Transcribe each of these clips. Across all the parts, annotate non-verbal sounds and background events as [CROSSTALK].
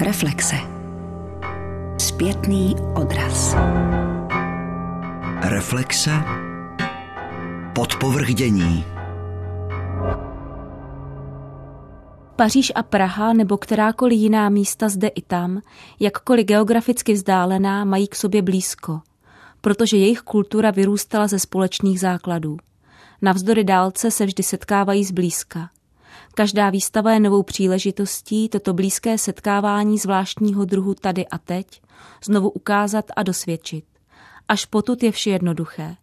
Reflexe. Zpětný odraz. Reflexe. Podpovrdění. Paříž a Praha nebo kterákoliv jiná místa zde i tam, jakkoliv geograficky vzdálená, mají k sobě blízko, protože jejich kultura vyrůstala ze společných základů. Navzdory dálce se vždy setkávají zblízka. Každá výstava je novou příležitostí toto blízké setkávání zvláštního druhu tady a teď znovu ukázat a dosvědčit. Až potud je vše jednoduché.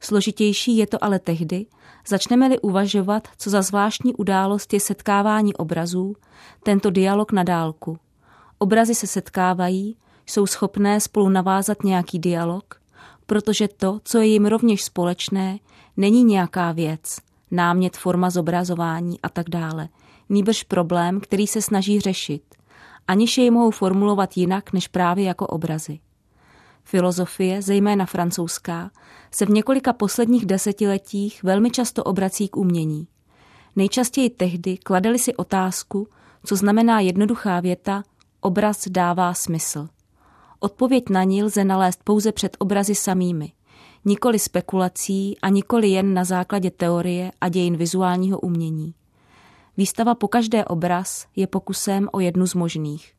Složitější je to ale tehdy, začneme-li uvažovat, co za zvláštní událost je setkávání obrazů, tento dialog na dálku. Obrazy se setkávají, jsou schopné spolu navázat nějaký dialog, protože to, co je jim rovněž společné, není nějaká věc, námět, forma zobrazování a tak dále, nýbrž problém, který se snaží řešit, aniž jej mohou formulovat jinak než právě jako obrazy. Filozofie, zejména francouzská, se v několika posledních desetiletích velmi často obrací k umění. Nejčastěji tehdy kladeli si otázku, co znamená jednoduchá věta obraz dává smysl. Odpověď na ní lze nalézt pouze před obrazy samými, nikoli spekulací a nikoli jen na základě teorie a dějin vizuálního umění. Výstava po každé obraz je pokusem o jednu z možných.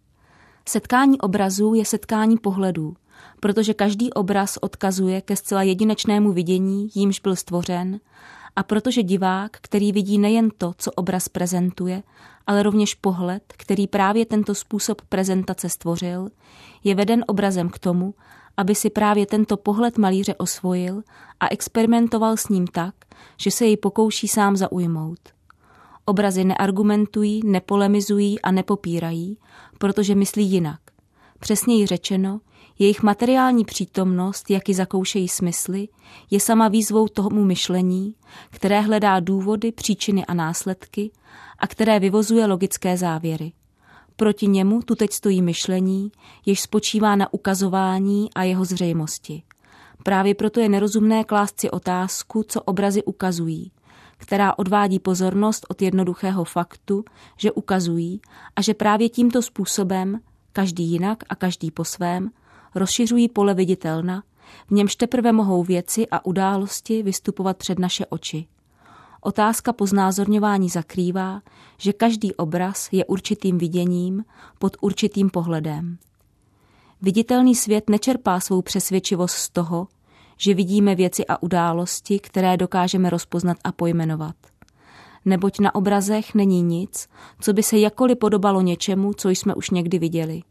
Setkání obrazů je setkání pohledů, protože každý obraz odkazuje ke zcela jedinečnému vidění, jímž byl stvořen, a protože divák, který vidí nejen to, co obraz prezentuje, ale rovněž pohled, který právě tento způsob prezentace stvořil, je veden obrazem k tomu, aby si právě tento pohled malíře osvojil a experimentoval s ním tak, že se jej pokouší sám zaujmout. Obrazy neargumentují, nepolemizují a nepopírají, protože myslí jinak. Přesněji řečeno, jejich materiální přítomnost, jak i zakoušejí smysly, je sama výzvou tomu myšlení, které hledá důvody, příčiny a následky a které vyvozuje logické závěry. Proti němu tu teď stojí myšlení, jež spočívá na ukazování a jeho zřejmosti. Právě proto je nerozumné klást si otázku, co obrazy ukazují, která odvádí pozornost od jednoduchého faktu, že ukazují a že právě tímto způsobem, každý jinak a každý po svém, rozšiřují pole viditelna, v němž teprve mohou věci a události vystupovat před naše oči. Otázka po znázorňování zakrývá, že každý obraz je určitým viděním pod určitým pohledem. Viditelný svět nečerpá svou přesvědčivost z toho, že vidíme věci a události, které dokážeme rozpoznat a pojmenovat. Neboť na obrazech není nic, co by se jakoli podobalo něčemu, co jsme už někdy viděli.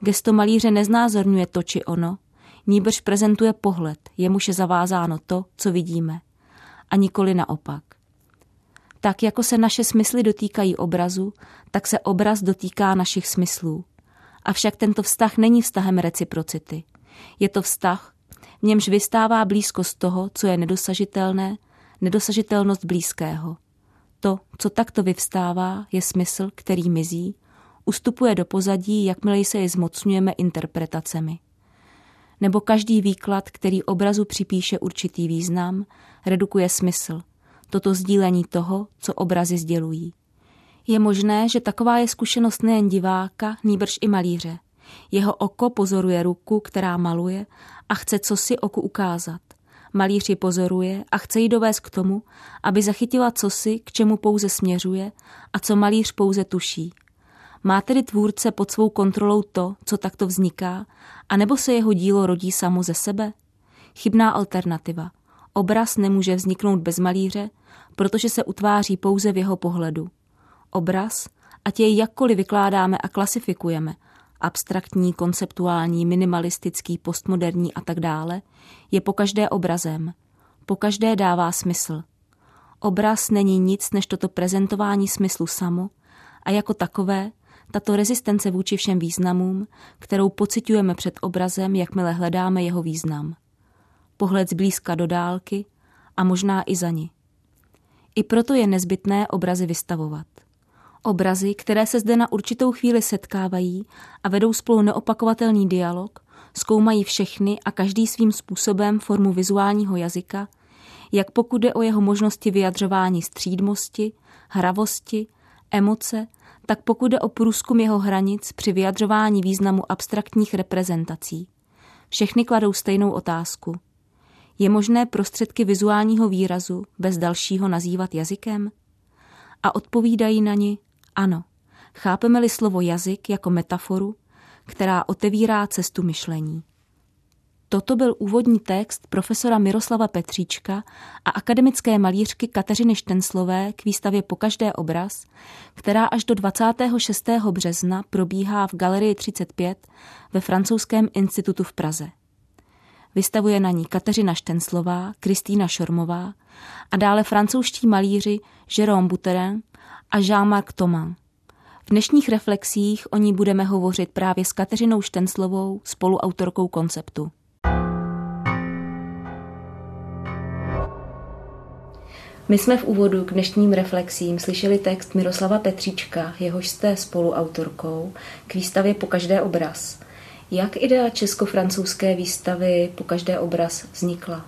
Gesto malíře neznázorňuje to či ono, níbrž prezentuje pohled, jemuž je zavázáno to, co vidíme. A nikoli naopak. Tak jako se naše smysly dotýkají obrazu, tak se obraz dotýká našich smyslů. Avšak tento vztah není vztahem reciprocity. Je to vztah, v němž vystává blízkost toho, co je nedosažitelné, nedosažitelnost blízkého. To, co takto vyvstává, je smysl, který mizí, ustupuje do pozadí, jakmile se je zmocňujeme interpretacemi. Nebo každý výklad, který obrazu připíše určitý význam, redukuje smysl, toto sdílení toho, co obrazy sdělují. Je možné, že taková je zkušenost nejen diváka, nýbrž i malíře. Jeho oko pozoruje ruku, která maluje a chce co si oku ukázat. Malíř ji pozoruje a chce ji dovést k tomu, aby zachytila cosi, k čemu pouze směřuje a co malíř pouze tuší. Má tedy tvůrce pod svou kontrolou to, co takto vzniká, anebo se jeho dílo rodí samo ze sebe? Chybná alternativa. Obraz nemůže vzniknout bez malíře, protože se utváří pouze v jeho pohledu. Obraz, ať jej jakkoliv vykládáme a klasifikujeme, abstraktní, konceptuální, minimalistický, postmoderní a tak dále, je po každé obrazem. Po každé dává smysl. Obraz není nic než toto prezentování smyslu samo a jako takové tato rezistence vůči všem významům, kterou pocitujeme před obrazem, jakmile hledáme jeho význam. Pohled zblízka do dálky a možná i za ní. I proto je nezbytné obrazy vystavovat. Obrazy, které se zde na určitou chvíli setkávají a vedou spolu neopakovatelný dialog, zkoumají všechny a každý svým způsobem formu vizuálního jazyka, jak pokud jde o jeho možnosti vyjadřování střídmosti, hravosti, emoce, tak pokud jde o průzkum jeho hranic při vyjadřování významu abstraktních reprezentací. Všechny kladou stejnou otázku. Je možné prostředky vizuálního výrazu bez dalšího nazývat jazykem? A odpovídají na ni ano. Chápeme-li slovo jazyk jako metaforu, která otevírá cestu myšlení. Toto byl úvodní text profesora Miroslava Petříčka a akademické malířky Kateřiny Štenslové k výstavě Po každé obraz, která až do 26. března probíhá v Galerii 35 ve francouzském institutu v Praze. Vystavuje na ní Kateřina Štenslová, Kristýna Šormová a dále francouzští malíři Jérôme Buterin a Jean-Marc Thomas. V dnešních reflexích o ní budeme hovořit právě s Kateřinou Štenslovou, spoluautorkou konceptu. My jsme v úvodu k dnešním reflexím slyšeli text Miroslava Petříčka, jehož jste spoluautorkou, k výstavě Po každé obraz. Jak idea česko-francouzské výstavy Po každé obraz vznikla?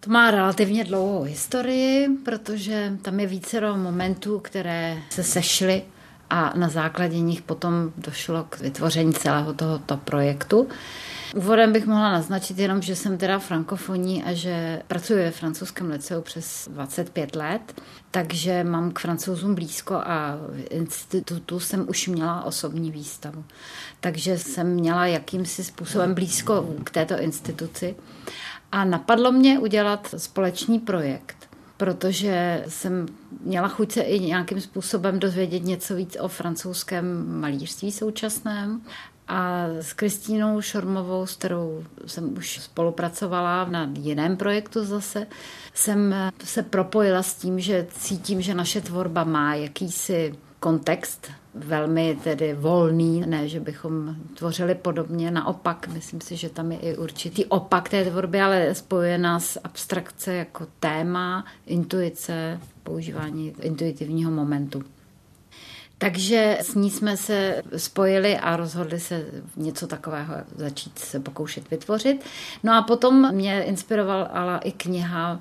To má relativně dlouhou historii, protože tam je vícero momentů, které se sešly a na základě nich potom došlo k vytvoření celého tohoto projektu. Úvodem bych mohla naznačit jenom, že jsem teda frankofoní a že pracuji ve francouzském liceu přes 25 let, takže mám k francouzům blízko a v institutu jsem už měla osobní výstavu. Takže jsem měla jakýmsi způsobem blízko k této instituci. A napadlo mě udělat společný projekt protože jsem měla chuť se i nějakým způsobem dozvědět něco víc o francouzském malířství současném a s Kristínou Šormovou, s kterou jsem už spolupracovala na jiném projektu zase, jsem se propojila s tím, že cítím, že naše tvorba má jakýsi kontext, velmi tedy volný, ne, že bychom tvořili podobně, naopak, myslím si, že tam je i určitý opak té tvorby, ale spojuje nás abstrakce jako téma, intuice, používání intuitivního momentu. Takže s ní jsme se spojili a rozhodli se něco takového začít se pokoušet vytvořit. No a potom mě inspirovala i kniha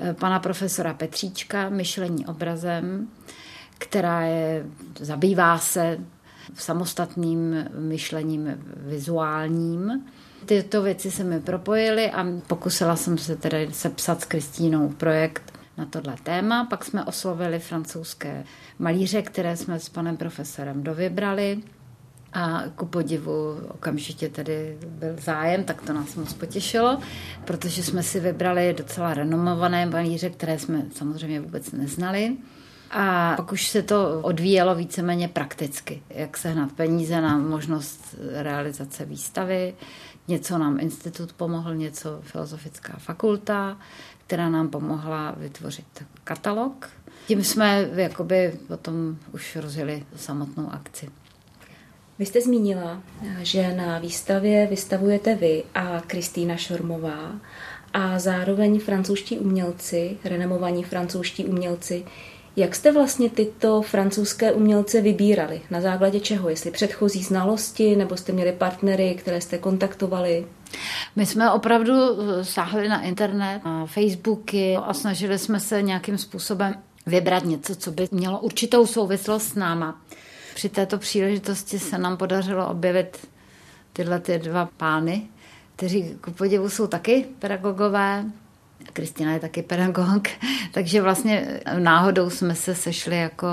eh, pana profesora Petříčka Myšlení obrazem, která je, zabývá se samostatným myšlením vizuálním. Tyto věci se mi propojily a pokusila jsem se tedy sepsat s Kristínou projekt na tohle téma. Pak jsme oslovili francouzské malíře, které jsme s panem profesorem dovybrali. A ku podivu okamžitě tedy byl zájem, tak to nás moc potěšilo, protože jsme si vybrali docela renomované malíře, které jsme samozřejmě vůbec neznali. A pak už se to odvíjelo víceméně prakticky, jak sehnat peníze na možnost realizace výstavy. Něco nám institut pomohl, něco filozofická fakulta která nám pomohla vytvořit katalog. Tím jsme jakoby potom už rozjeli samotnou akci. Vy jste zmínila, že na výstavě vystavujete vy a Kristýna Šormová a zároveň francouzští umělci, renomovaní francouzští umělci. Jak jste vlastně tyto francouzské umělce vybírali? Na základě čeho? Jestli předchozí znalosti, nebo jste měli partnery, které jste kontaktovali? My jsme opravdu eh, sáhli na internet, na Facebooky a snažili jsme se nějakým způsobem vybrat něco, co by mělo určitou souvislost s náma. Při této příležitosti se nám podařilo objevit tyhle ty dva pány, kteří ku podivu jsou taky pedagogové. Kristina je taky pedagog, [LAUGHS] takže vlastně náhodou jsme se sešli jako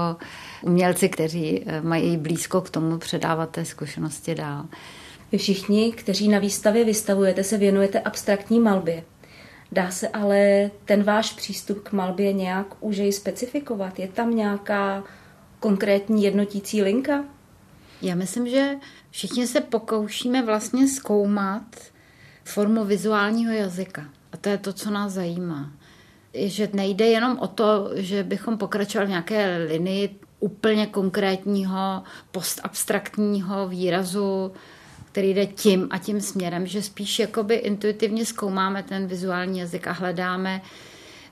umělci, kteří eh, mají blízko k tomu předávat té zkušenosti dál. Vy všichni, kteří na výstavě vystavujete, se věnujete abstraktní malbě. Dá se ale ten váš přístup k malbě nějak užej specifikovat? Je tam nějaká konkrétní jednotící linka? Já myslím, že všichni se pokoušíme vlastně zkoumat formu vizuálního jazyka. To je to, co nás zajímá. Že nejde jenom o to, že bychom pokračovali v nějaké linii úplně konkrétního postabstraktního výrazu který jde tím a tím směrem, že spíš jakoby intuitivně zkoumáme ten vizuální jazyk a hledáme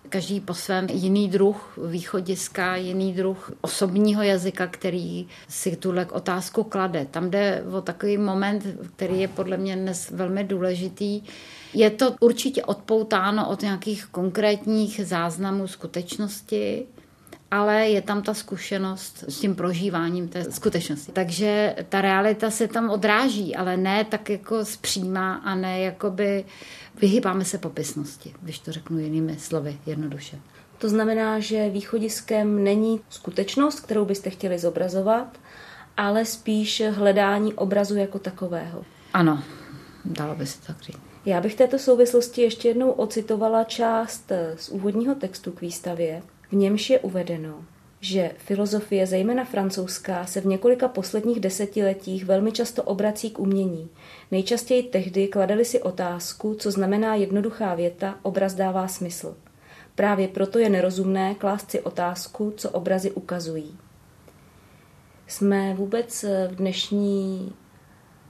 každý po svém jiný druh východiska, jiný druh osobního jazyka, který si tuhle otázku klade. Tam jde o takový moment, který je podle mě dnes velmi důležitý. Je to určitě odpoutáno od nějakých konkrétních záznamů skutečnosti, ale je tam ta zkušenost s tím prožíváním té skutečnosti. Takže ta realita se tam odráží, ale ne tak jako zpřímá a ne jakoby vyhýbáme se popisnosti, když to řeknu jinými slovy, jednoduše. To znamená, že východiskem není skutečnost, kterou byste chtěli zobrazovat, ale spíš hledání obrazu jako takového. Ano, dalo by se tak říct. Já bych v této souvislosti ještě jednou ocitovala část z úvodního textu k výstavě, v němž je uvedeno, že filozofie, zejména francouzská, se v několika posledních desetiletích velmi často obrací k umění. Nejčastěji tehdy kladeli si otázku, co znamená jednoduchá věta, obraz dává smysl. Právě proto je nerozumné klást si otázku, co obrazy ukazují. Jsme vůbec v dnešní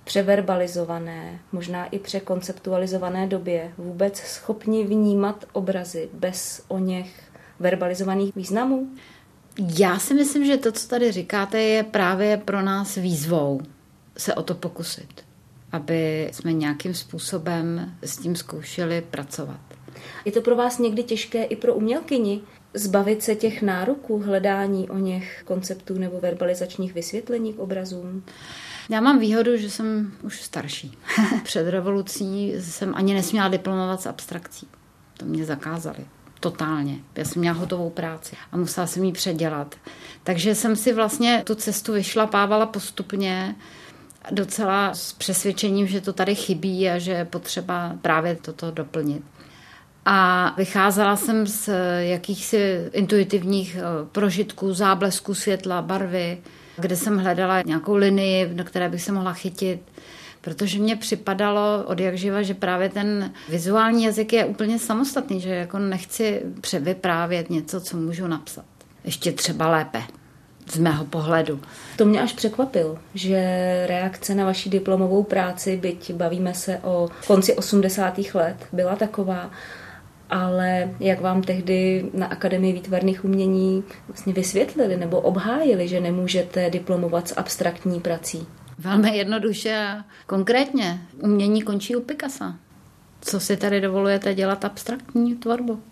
převerbalizované, možná i překonceptualizované době vůbec schopni vnímat obrazy bez o něch verbalizovaných významů? Já si myslím, že to, co tady říkáte, je právě pro nás výzvou se o to pokusit, aby jsme nějakým způsobem s tím zkoušeli pracovat. Je to pro vás někdy těžké i pro umělkyni zbavit se těch nároků hledání o něch konceptů nebo verbalizačních vysvětlení k obrazům? Já mám výhodu, že jsem už starší. [LAUGHS] Před revolucí jsem ani nesměla diplomovat s abstrakcí. To mě zakázali. Totálně. Já jsem měla hotovou práci a musela jsem ji předělat. Takže jsem si vlastně tu cestu vyšlapávala postupně docela s přesvědčením, že to tady chybí a že je potřeba právě toto doplnit. A vycházela jsem z jakýchsi intuitivních eh, prožitků, záblesků světla, barvy, kde jsem hledala nějakou linii, na které bych se mohla chytit protože mně připadalo od jak živa, že právě ten vizuální jazyk je úplně samostatný, že jako nechci převyprávět něco, co můžu napsat. Ještě třeba lépe z mého pohledu. To mě až překvapilo, že reakce na vaši diplomovou práci, byť bavíme se o konci 80. let, byla taková, ale jak vám tehdy na Akademii výtvarných umění vlastně vysvětlili nebo obhájili, že nemůžete diplomovat s abstraktní prací? Velmi jednoduše a konkrétně. Umění končí u Picasa. Co si tady dovolujete dělat abstraktní tvorbu?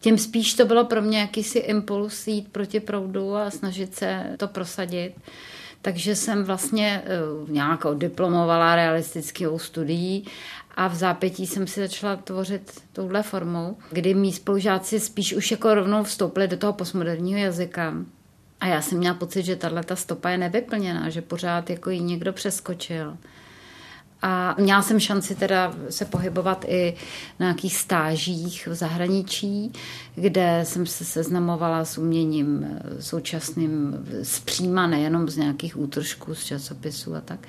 Tím spíš to bylo pro mě jakýsi impuls jít proti proudu a snažit se to prosadit. Takže jsem vlastně eh, nějak diplomovala realistickou studií a v zápětí jsem si začala tvořit touhle formou, kdy mý spolužáci spíš už jako rovnou vstoupili do toho postmoderního jazyka a já jsem měla pocit, že tahle ta stopa je nevyplněná, že pořád jako ji někdo přeskočil. A měla jsem šanci teda se pohybovat i na nějakých stážích v zahraničí, kde jsem se seznamovala s uměním současným zpříma, nejenom z nějakých útržků, z časopisů a tak.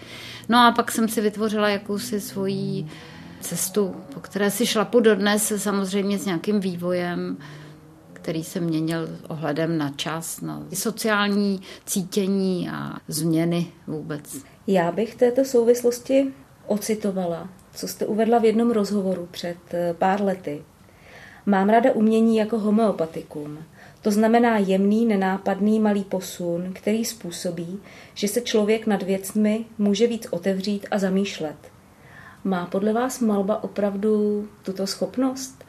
No a pak jsem si vytvořila jakousi svoji cestu, po které si šlapu dodnes, samozřejmě s nějakým vývojem který se měnil ohledem na čas, na sociální cítění a změny vůbec. Já bych této souvislosti ocitovala, co jste uvedla v jednom rozhovoru před eh, pár lety. Mám rada umění jako homeopatikum. To znamená jemný, nenápadný malý posun, který způsobí, že se člověk nad věcmi může víc otevřít a zamýšlet. Má podle vás malba opravdu tuto schopnost?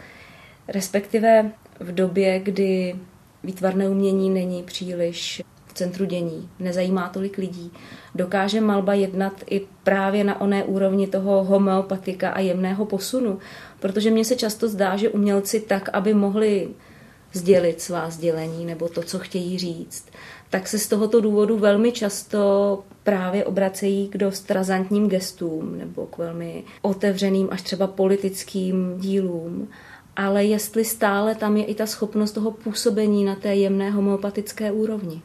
Respektive v době, kdy výtvarné umění není příliš v centru dění, nezajímá tolik lidí, dokáže malba jednat i právě na oné úrovni toho homeopatika a jemného posunu, protože mně se často zdá, že umělci tak, aby mohli sdělit svá sdělení nebo to, co chtějí říct, tak se z tohoto důvodu velmi často právě obracejí k dost razantním gestům nebo k velmi otevřeným až třeba politickým dílům ale jestli stále tam je i ta schopnost toho působení na té jemné homeopatické úrovni.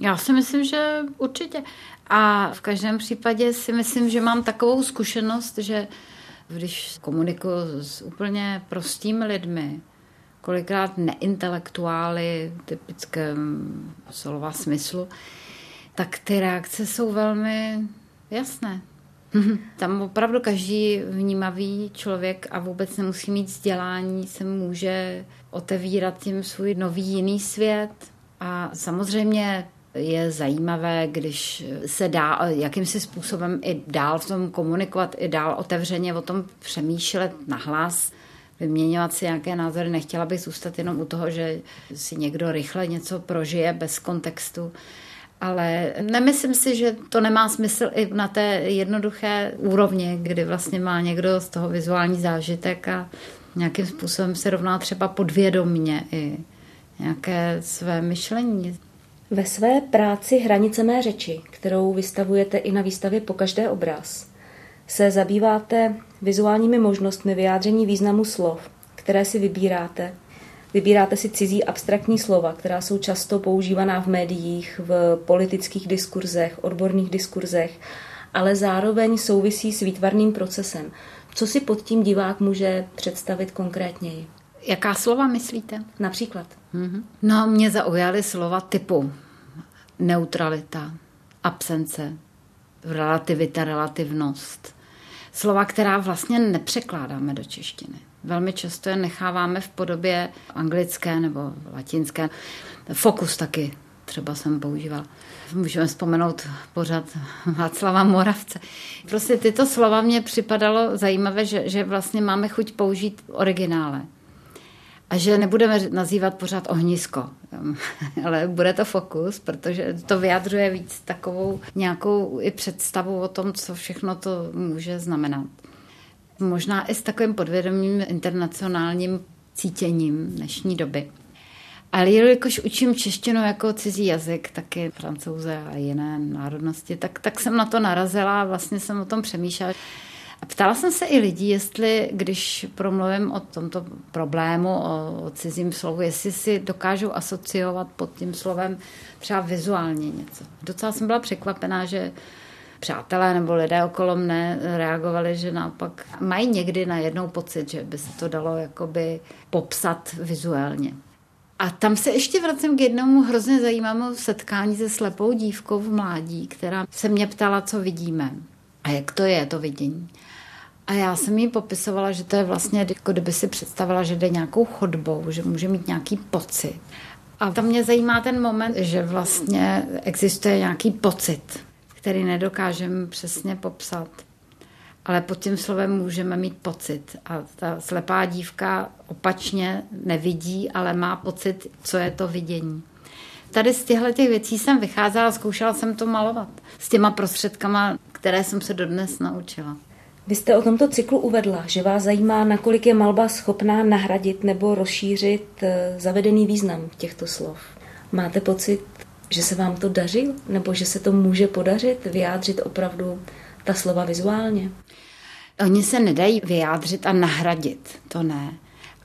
Já si myslím, že určitě. A v každém případě si myslím, že mám takovou zkušenost, že když komunikuji s úplně prostými lidmi, kolikrát neintelektuály, typickém slova smyslu, tak ty reakce jsou velmi jasné. Tam opravdu každý vnímavý člověk a vůbec nemusí mít vzdělání, se může otevírat tím svůj nový jiný svět. A samozřejmě je zajímavé, když se dá jakýmsi způsobem i dál v tom komunikovat, i dál otevřeně o tom přemýšlet nahlas. vyměňovat si nějaké názory. Nechtěla bych zůstat jenom u toho, že si někdo rychle něco prožije bez kontextu. Ale nemyslím si, že to nemá smysl i na té jednoduché úrovni, kdy vlastně má někdo z toho vizuální zážitek a nějakým způsobem se rovná třeba podvědomně i nějaké své myšlení. Ve své práci Hranice mé řeči, kterou vystavujete i na výstavě po každé obraz, se zabýváte vizuálními možnostmi vyjádření významu slov, které si vybíráte. Vybíráte si cizí abstraktní slova, která jsou často používaná v médiích, v politických diskurzech, odborných diskurzech, ale zároveň souvisí s výtvarným procesem. Co si pod tím divák může představit konkrétněji? Jaká slova myslíte? Například. Mm-hmm. No, mě zaujaly slova typu neutralita, absence, relativita, relativnost. Slova, která vlastně nepřekládáme do češtiny. Velmi často je necháváme v podobě anglické nebo latinské. Fokus taky třeba jsem používala. Můžeme vzpomenout pořád Václava Moravce. Prostě tyto slova mě připadalo zajímavé, že, že vlastně máme chuť použít originále a že nebudeme nazývat pořád ohnisko, [LAUGHS] ale bude to fokus, protože to vyjadřuje víc takovou nějakou i představu o tom, co všechno to může znamenat. Možná i s takovým podvědomým internacionálním cítěním dnešní doby. Ale jelikož učím češtinu jako cizí jazyk, taky francouze a jiné národnosti, tak, tak jsem na to narazila a vlastně jsem o tom přemýšlela. A ptala jsem se i lidí, jestli, když promluvím o tomto problému, o, o cizím slovu, jestli si dokážou asociovat pod tím slovem třeba vizuálně něco. Docela jsem byla překvapená, že přátelé nebo lidé okolo mne reagovali, že naopak mají někdy na jednou pocit, že by se to dalo jakoby popsat vizuálně. A tam se ještě vracím k jednomu hrozně zajímavému setkání se slepou dívkou v mládí, která se mě ptala, co vidíme a jak to je, to vidění. A já jsem jí popisovala, že to je vlastně, jako kdyby si představila, že jde nějakou chodbou, že může mít nějaký pocit. A tam mě zajímá ten moment, že vlastně existuje nějaký pocit, který nedokážeme přesně popsat. Ale pod tím slovem můžeme mít pocit. A ta slepá dívka opačně nevidí, ale má pocit, co je to vidění. Tady z těchto těch věcí jsem vycházela, zkoušela jsem to malovat. S těma prostředkama, které jsem se dodnes naučila. Vy jste o tomto cyklu uvedla, že vás zajímá, nakolik je malba schopná nahradit nebo rozšířit eh, zavedený význam těchto slov. Máte pocit, že se vám to daří, nebo že se to může podařit vyjádřit opravdu ta slova vizuálně? Oni se nedají vyjádřit a nahradit, to ne.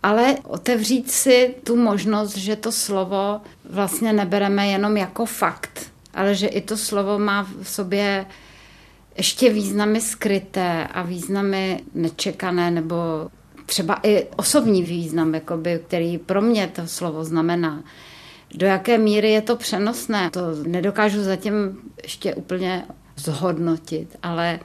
Ale otevřít si tu možnost, že to slovo vlastně nebereme jenom jako fakt, ale že i to slovo má v sobě ještě významy skryté a významy nečekané nebo třeba i osobní význam, jakoby, který pro mě to slovo znamená. Do jaké míry je to přenosné, to nedokážu zatím ještě úplně zhodnotit, ale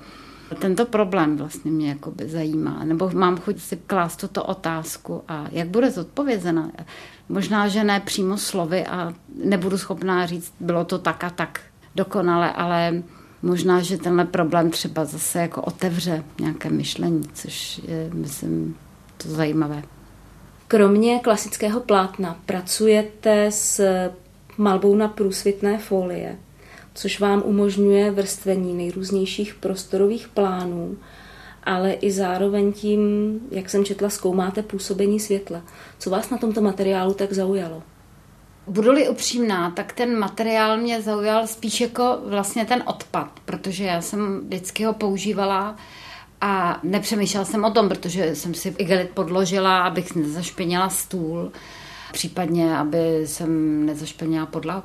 tento problém vlastně mě jakoby zajímá, nebo mám chuť si klást tuto otázku a jak bude zodpovězena. Možná, že ne přímo slovy a nebudu schopná říct, bylo to tak a tak dokonale, ale možná, že tenhle problém třeba zase jako otevře nějaké myšlení, což je, myslím, to zajímavé. Kromě klasického plátna pracujete s malbou na průsvitné folie, což vám umožňuje vrstvení nejrůznějších prostorových plánů, ale i zároveň tím, jak jsem četla, zkoumáte působení světla. Co vás na tomto materiálu tak zaujalo? Budu-li upřímná, tak ten materiál mě zaujal spíš jako vlastně ten odpad, protože já jsem vždycky ho používala a nepřemýšlela jsem o tom, protože jsem si igelit podložila, abych nezašpinila stůl, případně, aby jsem nezašpinila podlahu.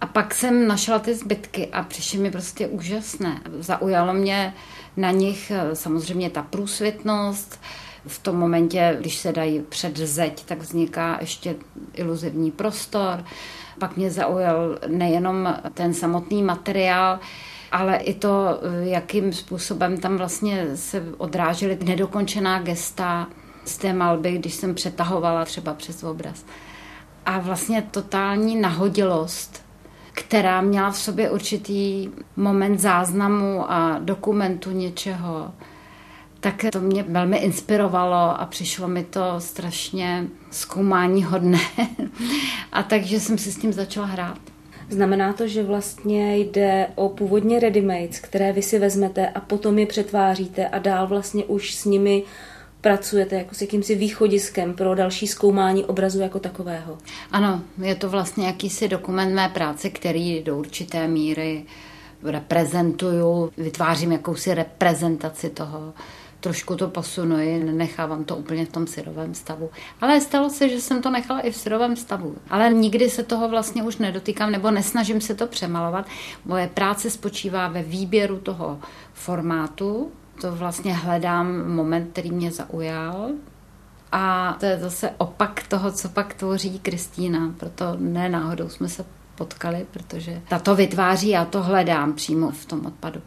A pak jsem našla ty zbytky a přišly mi prostě úžasné. Zaujalo mě na nich eh, samozřejmě ta průsvitnost, v tom momentě, když se dají před zeď, tak vzniká ještě iluzivní prostor. Pak mě zaujal nejenom ten samotný materiál, ale i to, jakým způsobem tam vlastně se odrážely nedokončená gesta z té malby, když jsem přetahovala třeba přes obraz. A vlastně totální nahodilost, která měla v sobě určitý moment záznamu a dokumentu něčeho tak to mě velmi inspirovalo a přišlo mi to strašně zkoumání hodné. [LAUGHS] a takže jsem si s tím začala hrát. Znamená to, že vlastně jde o původně readymates, které vy si vezmete a potom je přetváříte a dál vlastně už s nimi pracujete jako s jakýmsi východiskem pro další zkoumání obrazu jako takového. Ano, je to vlastně jakýsi dokument mé práce, který do určité míry reprezentuju, vytvářím jakousi reprezentaci toho, trošku to posunuji, nenechávám to úplně v tom syrovém stavu. Ale stalo se, že jsem to nechala i v syrovém stavu. Ale nikdy se toho vlastně už nedotýkám, nebo nesnažím se to přemalovat. Moje práce spočívá ve výběru toho formátu, to vlastně hledám moment, který mě zaujal. A to je zase opak toho, co pak tvoří Kristýna, proto ne náhodou jsme se potkali, protože ta to vytváří, já to hledám přímo v tom odpadu.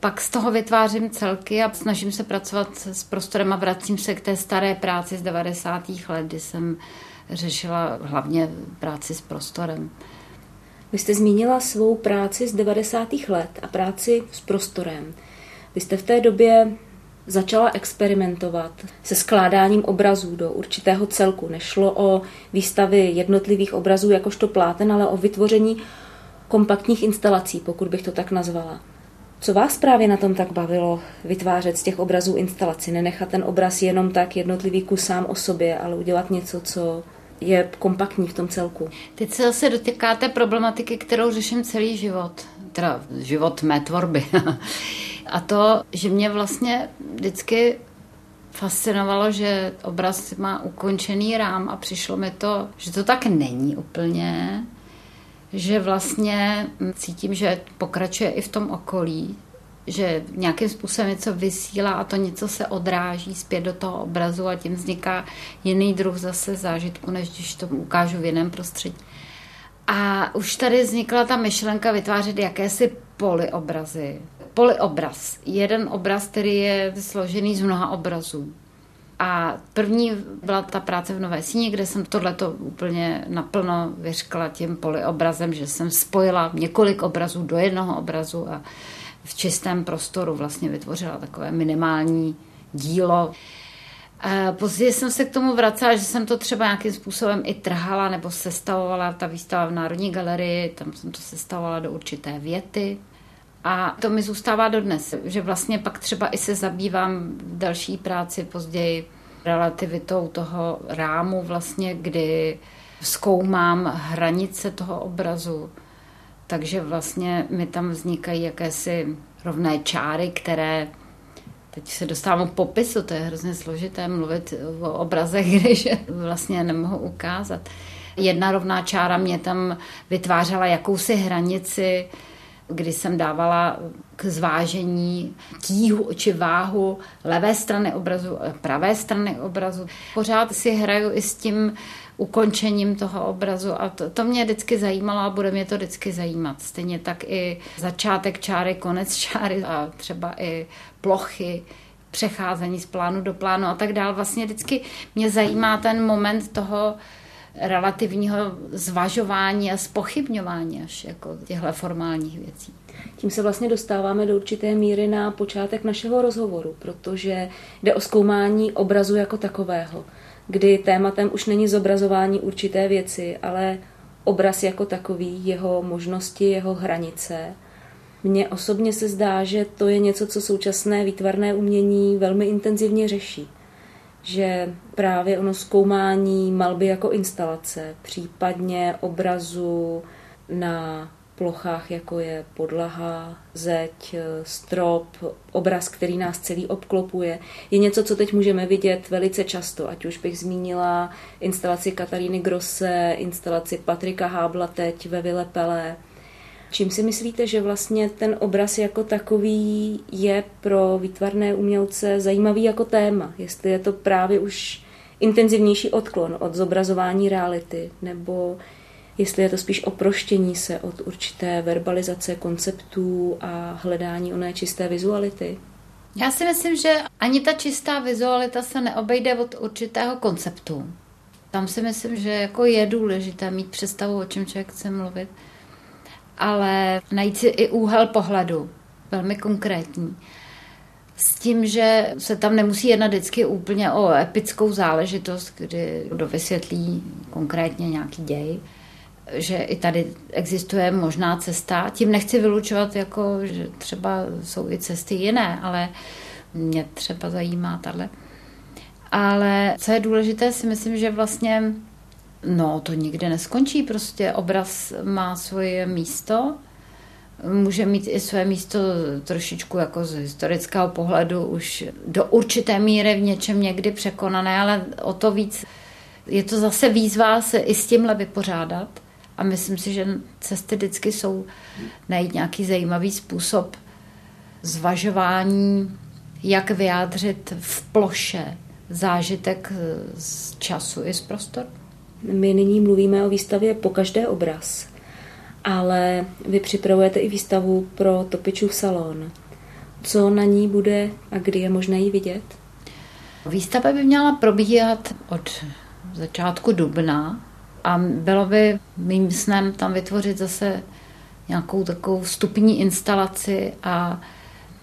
Pak z toho vytvářím celky a snažím se pracovat s prostorem a vracím se k té staré práci z 90. let, kdy jsem řešila hlavně práci s prostorem. Vy jste zmínila svou práci z 90. let a práci s prostorem. Vy jste v té době začala experimentovat se skládáním obrazů do určitého celku. Nešlo o výstavy jednotlivých obrazů jakožto pláten, ale o vytvoření kompaktních instalací, pokud bych to tak nazvala. Co vás právě na tom tak bavilo vytvářet z těch obrazů instalaci? Nenechat ten obraz jenom tak jednotlivý kus sám o sobě, ale udělat něco, co je kompaktní v tom celku. Teď se zase dotýkáte problematiky, kterou řeším celý život. Teda život mé tvorby. [LAUGHS] A to, že mě vlastně vždycky fascinovalo, že obraz má ukončený rám a přišlo mi to, že to tak není úplně, že vlastně cítím, že pokračuje i v tom okolí, že nějakým způsobem něco vysílá a to něco se odráží zpět do toho obrazu a tím vzniká jiný druh zase zážitku, než když to ukážu v jiném prostředí. A už tady vznikla ta myšlenka vytvářet jakési polyobrazy. Polyobraz. Jeden obraz, který je složený z mnoha obrazů. A první byla ta práce v Nové síni, kde jsem tohleto úplně naplno vyřkla tím polyobrazem, že jsem spojila několik obrazů do jednoho obrazu a v čistém prostoru vlastně vytvořila takové minimální dílo. Později jsem se k tomu vracela, že jsem to třeba nějakým způsobem i trhala nebo sestavovala. Ta výstava v Národní galerii, tam jsem to sestavovala do určité věty. A to mi zůstává dodnes, že vlastně pak třeba i se zabývám v další práci později relativitou toho rámu vlastně, kdy zkoumám hranice toho obrazu. Takže vlastně mi tam vznikají jakési rovné čáry, které Teď se dostávám k popisu, to je hrozně složité mluvit o obrazech, [LAUGHS] když vlastně nemohu ukázat. Jedna rovná čára mě tam vytvářela jakousi hranici kdy jsem dávala k zvážení tíhu či váhu levé strany obrazu, pravé strany obrazu. Pořád si hraju i s tím ukončením toho obrazu a to, to mě vždycky zajímalo a bude mě to vždycky zajímat. Stejně tak i začátek čáry, konec čáry a třeba i plochy, přecházení z plánu do plánu a tak dále. Vlastně vždycky mě zajímá ten moment toho relativního zvažování a spochybňování až jako těchto formálních věcí. Tím se vlastně dostáváme do určité míry na počátek našeho rozhovoru, protože jde o zkoumání obrazu jako takového, kdy tématem už není zobrazování určité věci, ale obraz jako takový, jeho možnosti, jeho hranice. Mně osobně se zdá, že to je něco, co současné výtvarné umění velmi intenzivně řeší že právě ono zkoumání malby jako instalace, případně obrazu na plochách, jako je podlaha, zeď, strop, obraz, který nás celý obklopuje, je něco, co teď můžeme vidět velice často, ať už bych zmínila instalaci Kataríny Grosse, instalaci Patrika Hábla teď ve Vilepele, Čím si myslíte, že vlastně ten obraz jako takový je pro výtvarné umělce zajímavý jako téma? Jestli je to právě už intenzivnější odklon od zobrazování reality, nebo jestli je to spíš oproštění se od určité verbalizace konceptů a hledání oné čisté vizuality? Já si myslím, že ani ta čistá vizualita se neobejde od určitého konceptu. Tam si myslím, že jako je důležité mít představu, o čem člověk chce mluvit ale najít si i úhel pohledu, velmi konkrétní. s tím, že se tam nemusí jednat vždycky úplně o epickou záležitost, kdy kdo vysvětlí konkrétně nějaký děj, že i tady existuje možná cesta. Tím nechci vylučovat, jako, že třeba jsou i cesty jiné, ale mě třeba zajímá tahle. Ale co je důležité, si myslím, že vlastně no, to nikde neskončí. Prostě obraz má svoje místo může mít i své místo trošičku jako z historického pohledu už do určité míry v něčem někdy překonané, ale o to víc je to zase výzva se i s tímhle vypořádat. A myslím si, že cesty vždycky jsou najít nějaký zajímavý způsob zvažování, jak vyjádřit v ploše zážitek z času i z prostoru. My nyní mluvíme o výstavě po každé obraz ale vy připravujete i výstavu pro Topičův salon. Co na ní bude a kdy je možné ji vidět? Výstava by měla probíhat od začátku dubna a bylo by mým snem tam vytvořit zase nějakou takovou vstupní instalaci a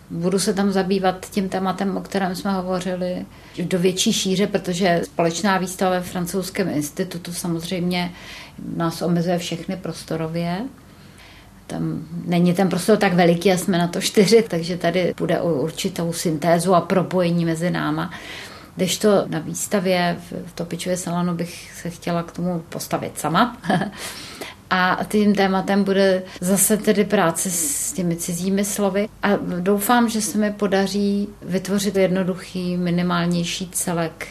budu se tam zabývat tím tématem, o kterém jsme hovořili, do větší šíře, protože společná výstava ve francouzském institutu samozřejmě nás omezuje všechny prostorově. Tam není ten prostor tak veliký a jsme na to čtyři, takže tady bude o určitou syntézu a propojení mezi náma. Když to na výstavě v Topičově salonu bych se chtěla k tomu postavit sama. [LAUGHS] A tím tématem bude zase tedy práce s těmi cizími slovy. A doufám, že se mi podaří vytvořit jednoduchý, minimálnější celek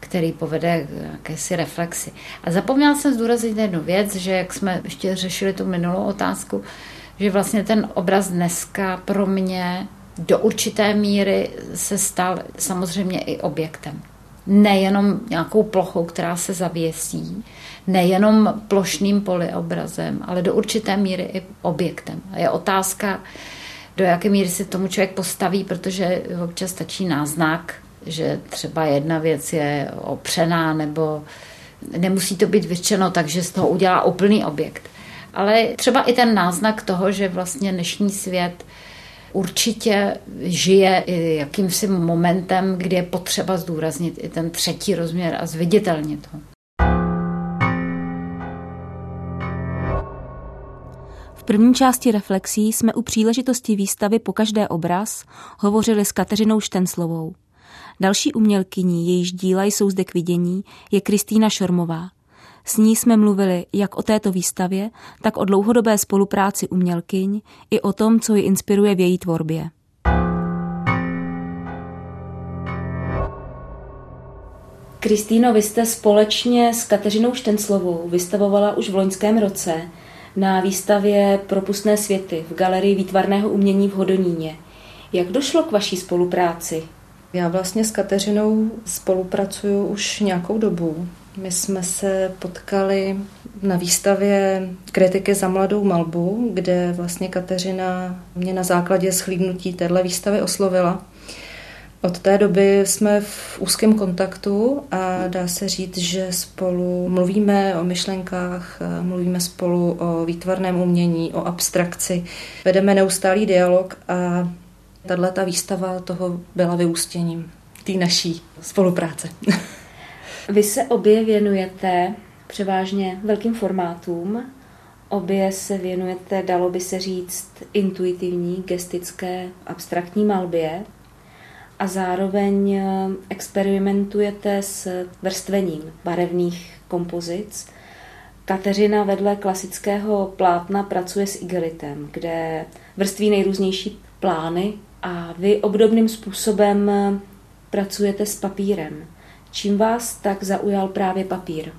který povede k jakési reflexi. A zapomněla jsem zdůraznit jednu věc, že jak jsme ještě řešili tu minulou otázku, že vlastně ten obraz dneska pro mě do určité míry se stal samozřejmě i objektem. Nejenom nějakou plochou, která se zavěsí, nejenom plošným poliobrazem, ale do určité míry i objektem. Je otázka, do jaké míry se tomu člověk postaví, protože občas stačí náznak že třeba jedna věc je opřená nebo nemusí to být vyřčeno tak, že z toho udělá úplný objekt. Ale třeba i ten náznak toho, že vlastně dnešní svět určitě žije i jakýmsi momentem, kdy je potřeba zdůraznit i ten třetí rozměr a zviditelnit ho. V první části reflexí jsme u příležitosti výstavy po každé obraz hovořili s Kateřinou Štenslovou. Další umělkyní, jejíž díla jsou zde k vidění, je Kristýna Šormová. S ní jsme mluvili jak o této výstavě, tak o dlouhodobé spolupráci umělkyň i o tom, co ji inspiruje v její tvorbě. Kristýno, vy jste společně s Kateřinou Štenslovou vystavovala už v loňském roce na výstavě Propustné světy v Galerii výtvarného umění v Hodoníně. Jak došlo k vaší spolupráci? Já vlastně s Kateřinou spolupracuju už nějakou dobu. My jsme se potkali na výstavě Kritiky za mladou malbu, kde vlastně Kateřina mě na základě schlídnutí téhle výstavy oslovila. Od té doby jsme v úzkém kontaktu a dá se říct, že spolu mluvíme o myšlenkách, mluvíme spolu o výtvarném umění, o abstrakci, vedeme neustálý dialog a Tahle ta výstava toho byla vyústěním té naší spolupráce. [LAUGHS] Vy se obě věnujete převážně velkým formátům, obě se věnujete, dalo by se říct, intuitivní, gestické, abstraktní malbě a zároveň eh, experimentujete s vrstvením barevných kompozic. Kateřina vedle klasického plátna pracuje s igelitem, kde vrství nejrůznější plány a vy obdobným způsobem eh, pracujete s papírem. Čím vás tak zaujal právě papír?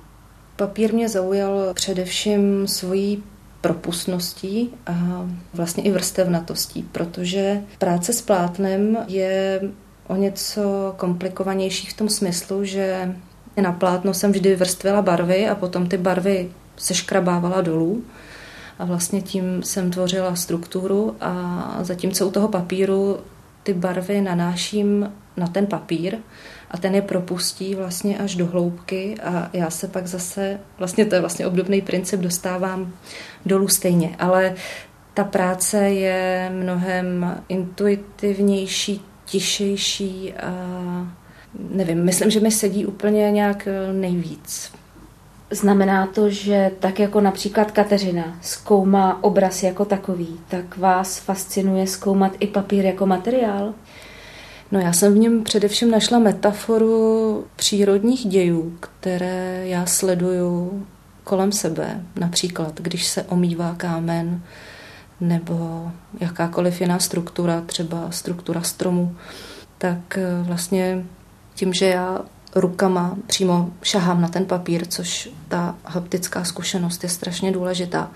Papír mě zaujal především svojí propustností a vlastně i vrstevnatostí, protože práce s plátnem je o něco komplikovanější v tom smyslu, že na plátno jsem vždy vrstvila barvy a potom ty barvy seškrabávala dolů a vlastně tím jsem tvořila strukturu a zatímco u toho papíru ty barvy nanáším na ten papír a ten je propustí vlastně až do hloubky a já se pak zase, vlastně to je vlastně obdobný princip, dostávám dolů stejně, ale ta práce je mnohem intuitivnější tišejší a nevím, myslím, že mi sedí úplně nějak nejvíc. Znamená to, že tak jako například Kateřina zkoumá obraz jako takový, tak vás fascinuje zkoumat i papír jako materiál? No já jsem v něm především našla metaforu přírodních dějů, které já sleduju kolem sebe. Například, když se omývá kámen nebo jakákoliv jiná struktura, třeba struktura stromu, tak eh, vlastně tím, že já rukama přímo šahám na ten papír, což ta haptická zkušenost je strašně důležitá,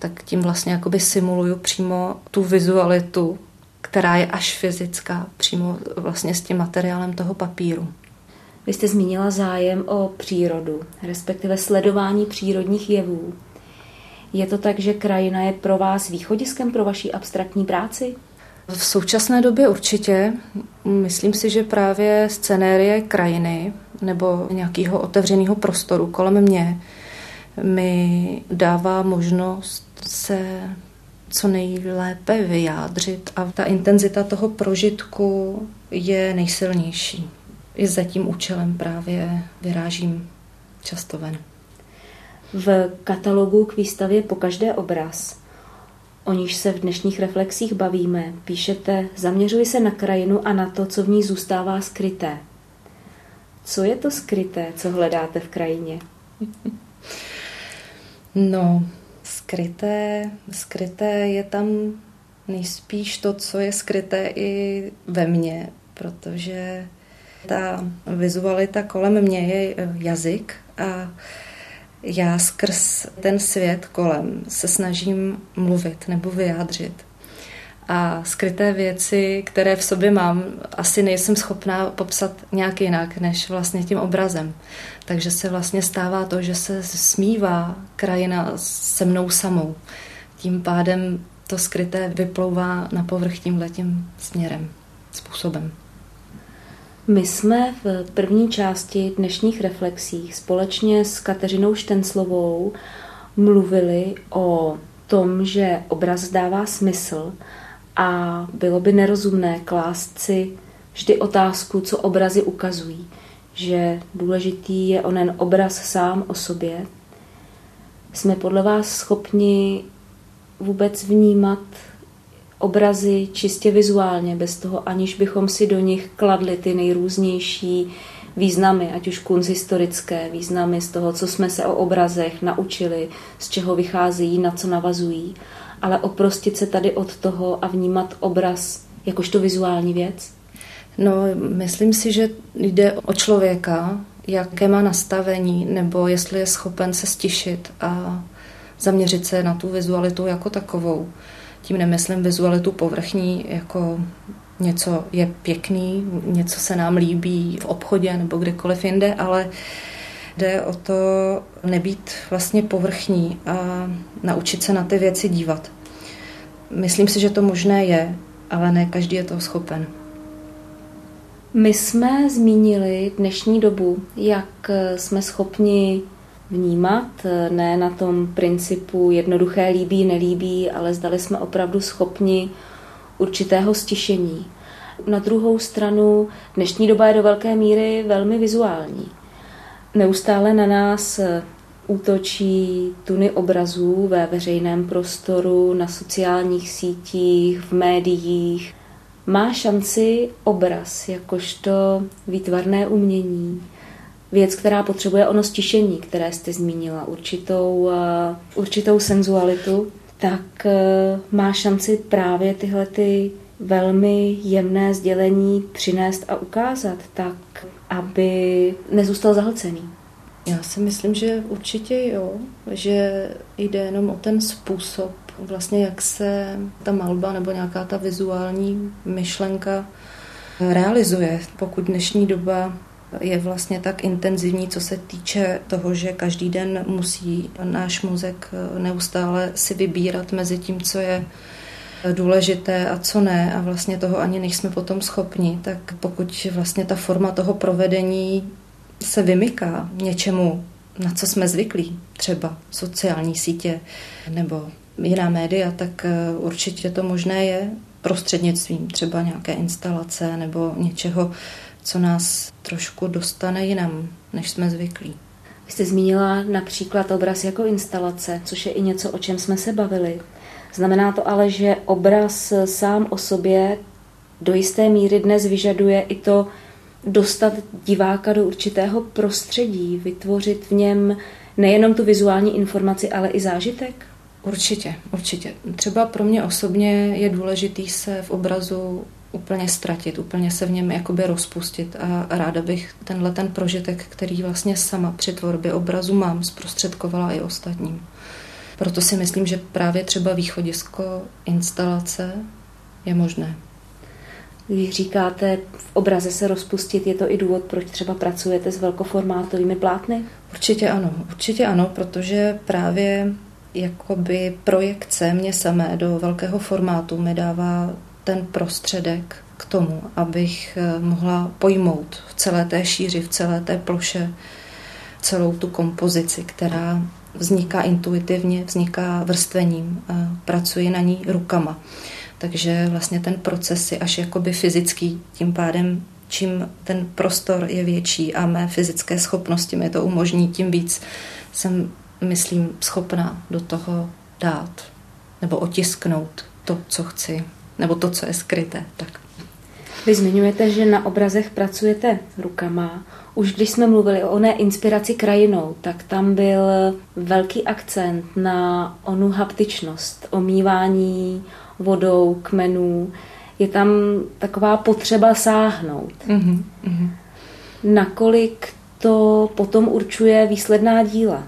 tak tím vlastně jakoby simuluju přímo tu vizualitu, která je až fyzická, přímo vlastně s tím materiálem toho papíru. Vy jste zmínila zájem o přírodu, respektive sledování přírodních jevů. Je to tak, že krajina je pro vás východiskem pro vaši abstraktní práci? V současné době určitě. Myslím si, že právě scenérie krajiny nebo nějakého otevřeného prostoru kolem mě mi dává možnost se co nejlépe vyjádřit a ta intenzita toho prožitku je nejsilnější. I za tím účelem právě vyrážím často ven. V katalogu k výstavě po každé obraz o níž se v dnešních reflexích bavíme, píšete, zaměřuji se na krajinu a na to, co v ní zůstává skryté. Co je to skryté, co hledáte v krajině? [LAUGHS] No, skryté, skryté je tam nejspíš to, co je skryté i ve mně, protože ta vizualita kolem mě je jazyk a já skrz ten svět kolem se snažím mluvit nebo vyjádřit. A skryté věci, které v sobě mám, asi nejsem schopná popsat nějak jinak než vlastně tím obrazem. Takže se vlastně stává to, že se smívá krajina se mnou samou. Tím pádem to skryté vyplouvá na povrch tímhletím směrem, způsobem. My jsme v první části dnešních reflexích společně s Kateřinou Štenslovou mluvili o tom, že obraz dává smysl a bylo by nerozumné klást si vždy otázku, co obrazy ukazují. Že důležitý je onen obraz sám o sobě. Jsme podle vás schopni vůbec vnímat obrazy čistě vizuálně, bez toho aniž bychom si do nich kladli ty nejrůznější významy, ať už kunzhistorické významy z toho, co jsme se o obrazech naučili, z čeho vycházejí, na co navazují, ale oprostit se tady od toho a vnímat obraz jakožto vizuální věc? No, myslím si, že jde o člověka, jaké má nastavení, nebo jestli je schopen se stišit a zaměřit se na tu vizualitu jako takovou. Tím nemyslím vizualitu povrchní, jako něco je pěkný, něco se nám líbí v obchodě nebo kdekoliv jinde, ale jde o to nebýt vlastně povrchní a naučit se na ty věci dívat. Myslím si, že to možné je, ale ne každý je toho schopen. My jsme zmínili dnešní dobu, jak jsme schopni vnímat, ne na tom principu jednoduché líbí, nelíbí, ale zdali jsme opravdu schopni určitého stišení. Na druhou stranu dnešní doba je do velké míry velmi vizuální. Neustále na nás útočí tuny obrazů ve veřejném prostoru, na sociálních sítích, v médiích. Má šanci obraz jakožto výtvarné umění věc, která potřebuje ono stišení, které jste zmínila, určitou, eh, určitou senzualitu, tak eh, má šanci právě tyhle ty velmi jemné sdělení přinést a ukázat tak, aby nezůstal zahlcený. Já si myslím, že určitě jo, že jde jenom o ten způsob, vlastně jak se ta malba nebo nějaká ta vizuální myšlenka realizuje. Pokud dnešní doba je vlastně tak intenzivní, co se týče toho, že každý den musí náš mozek neustále si vybírat mezi tím, co je důležité a co ne. A vlastně toho ani nejsme potom schopni, tak pokud vlastně ta forma toho provedení se vymyká něčemu, na co jsme zvyklí, třeba sociální sítě nebo jiná média, tak eh, určitě to možné je prostřednictvím třeba nějaké instalace nebo něčeho, co nás trošku dostane jinam, než jsme zvyklí. Vy jste zmínila například obraz jako instalace, což je i něco, o čem jsme se bavili. Znamená to ale, že obraz sám o sobě do jisté míry dnes vyžaduje i to dostat diváka do určitého prostředí, vytvořit v něm nejenom tu vizuální informaci, ale i zážitek? Určitě, určitě. Třeba pro mě osobně je důležitý se v obrazu úplně ztratit, úplně se v něm jakoby rozpustit a ráda bych tenhle ten prožitek, který vlastně sama při tvorbě obrazu mám, zprostředkovala i ostatním. Proto si myslím, že právě třeba východisko instalace je možné. Když říkáte v obraze se rozpustit, je to i důvod, proč třeba pracujete s velkoformátovými plátny? Určitě ano, určitě ano, protože právě jakoby projekce mě samé do velkého formátu mi dává ten prostředek k tomu, abych eh, mohla pojmout v celé té šíři, v celé té ploše celou tu kompozici, která vzniká intuitivně, vzniká vrstvením, pracuji na ní rukama. Takže vlastně ten proces je až jakoby fyzický, tím pádem čím ten prostor je větší a mé fyzické schopnosti mi to umožní, tím víc jsem, myslím, schopná do toho dát nebo otisknout to, co chci, nebo to, co je skryté. Tak. Vy zmiňujete, že na obrazech pracujete rukama. Už když jsme mluvili o oné inspiraci krajinou, tak tam byl velký akcent na onu haptičnost, omývání vodou, kmenů. Je tam taková potřeba sáhnout. Mm-hmm. Nakolik to potom určuje výsledná díla?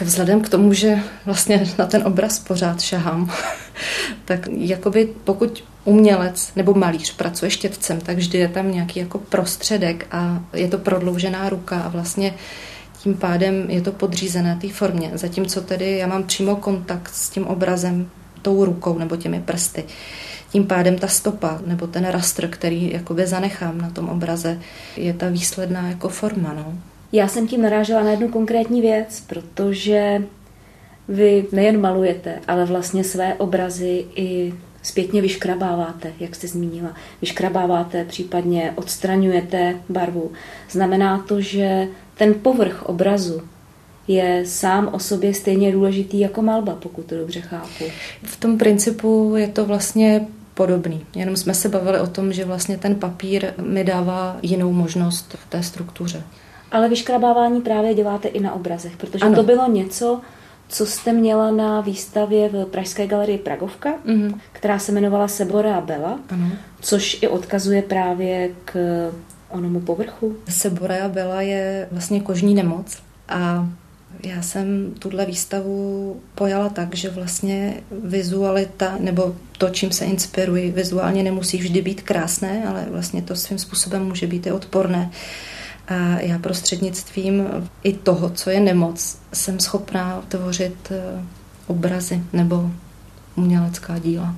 Vzhledem k tomu, že vlastně na ten obraz pořád šahám, [LAUGHS] tak jakoby pokud umělec nebo malíř pracuje štětcem, tak vždy je tam nějaký jako prostředek a je to prodloužená ruka a vlastně tím pádem je to podřízené té formě. Zatímco tedy já mám přímo kontakt s tím obrazem tou rukou nebo těmi prsty. Tím pádem ta stopa nebo ten rastr, který jakoby zanechám na tom obraze, je ta výsledná jako forma. No. Já jsem tím narážela na jednu konkrétní věc, protože vy nejen malujete, ale vlastně své obrazy i zpětně vyškrabáváte, jak jste zmínila. Vyškrabáváte, případně odstraňujete barvu. Znamená to, že ten povrch obrazu je sám o sobě stejně důležitý jako malba, pokud to dobře chápu. V tom principu je to vlastně podobný. Jenom jsme se bavili o tom, že vlastně ten papír mi dává jinou možnost v té struktuře. Ale vyškrabávání právě děláte i na obrazech, protože ano. to bylo něco, co jste měla na výstavě v Pražské galerii Pragovka, mm-hmm. která se jmenovala Sebora Bela, ano. což i odkazuje právě k onomu povrchu. Sebora Bela je vlastně kožní nemoc a já jsem tuhle výstavu pojala tak, že vlastně vizualita, nebo to, čím se inspiruji, vizuálně nemusí vždy být krásné, ale vlastně to svým způsobem může být i odporné. A já prostřednictvím i toho, co je nemoc, jsem schopná tvořit eh, obrazy nebo umělecká díla.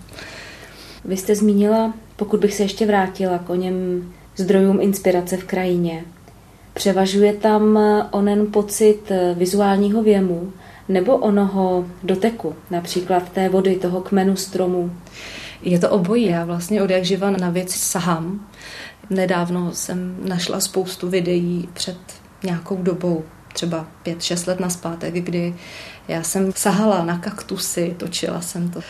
Vy jste zmínila, pokud bych se ještě vrátila k o něm zdrojům inspirace v krajině, Převažuje tam onen pocit vizuálního věmu nebo onoho doteku, například té vody, toho kmenu stromu? Je to obojí. Já vlastně od jak živa na věc sahám. Nedávno jsem našla spoustu videí před nějakou dobou, třeba pět, šest let naspátek, kdy já jsem sahala na kaktusy, točila jsem to.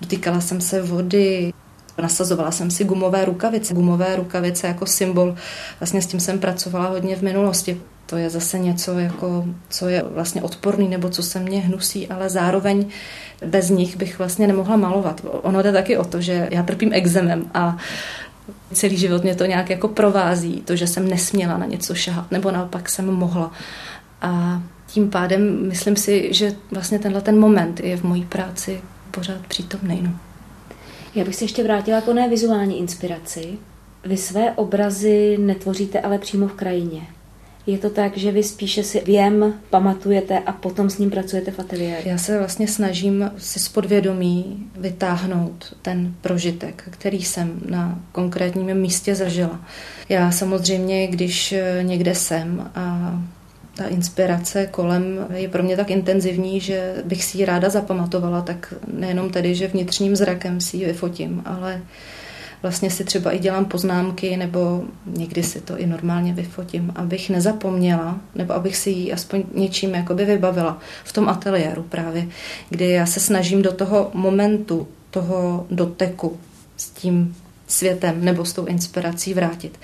Dotýkala jsem se vody, Nasazovala jsem si gumové rukavice. Gumové rukavice jako symbol, vlastně s tím jsem pracovala hodně v minulosti. To je zase něco, jako, co je vlastně odporný nebo co se mě hnusí, ale zároveň bez nich bych vlastně nemohla malovat. Ono jde taky o to, že já trpím exemem a celý život mě to nějak jako provází, to, že jsem nesměla na něco šahat, nebo naopak jsem mohla. A tím pádem myslím si, že vlastně tenhle ten moment je v mojí práci pořád přítomný. No. Já bych se ještě vrátila k oné vizuální inspiraci. Vy své obrazy netvoříte ale přímo v krajině. Je to tak, že vy spíše si věm pamatujete a potom s ním pracujete v ateliéru? Já se vlastně snažím si z podvědomí vytáhnout ten prožitek, který jsem na konkrétním místě zažila. Já samozřejmě, když někde jsem a ta inspirace kolem je pro mě tak intenzivní, že bych si ji ráda zapamatovala, tak nejenom tedy, že vnitřním zrakem si ji vyfotím, ale vlastně si třeba i dělám poznámky, nebo někdy si to i normálně vyfotím, abych nezapomněla, nebo abych si ji aspoň něčím jakoby vybavila v tom ateliéru právě, kdy já se snažím do toho momentu, toho doteku s tím světem nebo s tou inspirací vrátit.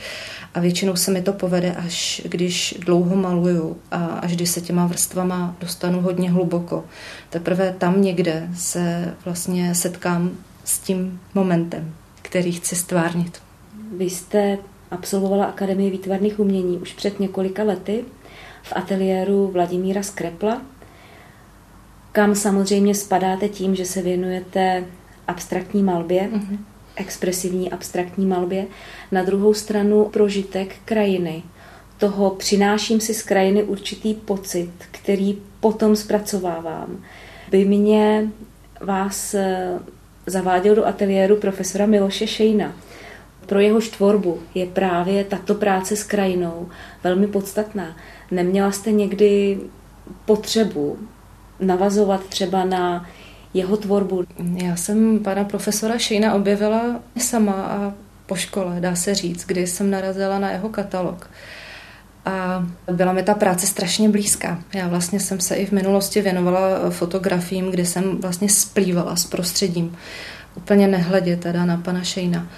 A většinou se mi to povede, až když dlouho maluju a až když se těma vrstvama dostanu hodně hluboko. Teprve tam někde se vlastně setkám s tím momentem, který chci stvárnit. Vy jste absolvovala Akademii výtvarných umění už před několika lety v ateliéru Vladimíra Skrepla, kam samozřejmě spadáte tím, že se věnujete abstraktní malbě. Mm-hmm expresivní abstraktní malbě, na druhou stranu prožitek krajiny. Toho přináším si z krajiny určitý pocit, který potom zpracovávám. By mě vás zaváděl do ateliéru profesora Miloše Šejna. Pro jeho tvorbu je právě tato práce s krajinou velmi podstatná. Neměla jste někdy potřebu navazovat třeba na jeho tvorbu? Já jsem pana profesora Šejna objevila sama a po škole, dá se říct, kdy jsem narazila na jeho katalog. A byla mi ta práce strašně blízká. Já vlastně jsem se i v minulosti věnovala fotografiím, kdy jsem vlastně splývala s prostředím. Úplně nehledě teda na pana Šejna.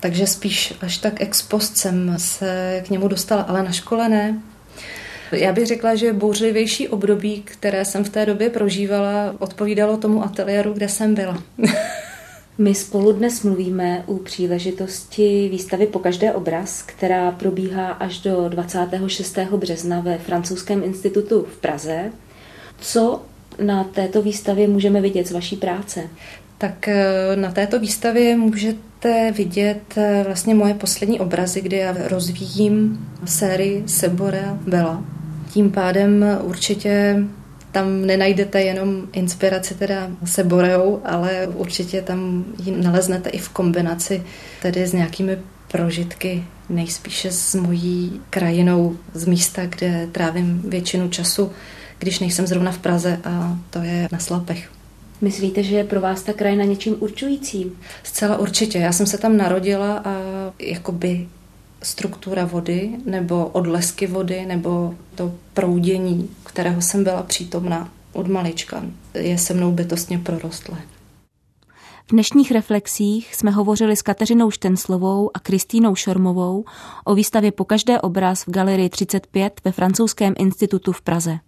Takže spíš až tak ex post jsem se k němu dostala, ale na škole ne. Já bych řekla, že bouřlivější období, které jsem v té době prožívala, odpovídalo tomu ateliéru, kde jsem byla. [LAUGHS] My spolu dnes mluvíme u příležitosti výstavy Po každé obraz, která probíhá až do 26. března ve Francouzském institutu v Praze. Co na této výstavě můžeme vidět z vaší práce? Tak eh, na této výstavě můžete vidět eh, vlastně moje poslední obrazy, kdy já rozvíjím sérii Sebora Bela. Tím pádem určitě tam nenajdete jenom inspiraci teda se Boreou, ale určitě tam ji naleznete i v kombinaci tedy s nějakými prožitky, nejspíše s mojí krajinou, z místa, kde trávím většinu času, když nejsem zrovna v Praze a to je na Slapech. Myslíte, že je pro vás ta krajina něčím určujícím? Zcela určitě. Já jsem se tam narodila a jakoby struktura vody nebo odlesky vody nebo to proudění, kterého jsem byla přítomna od malička, je se mnou bytostně prorostlé. V dnešních reflexích jsme hovořili s Kateřinou Štenslovou a Kristýnou Šormovou o výstavě Po každé obraz v Galerii 35 ve Francouzském institutu v Praze.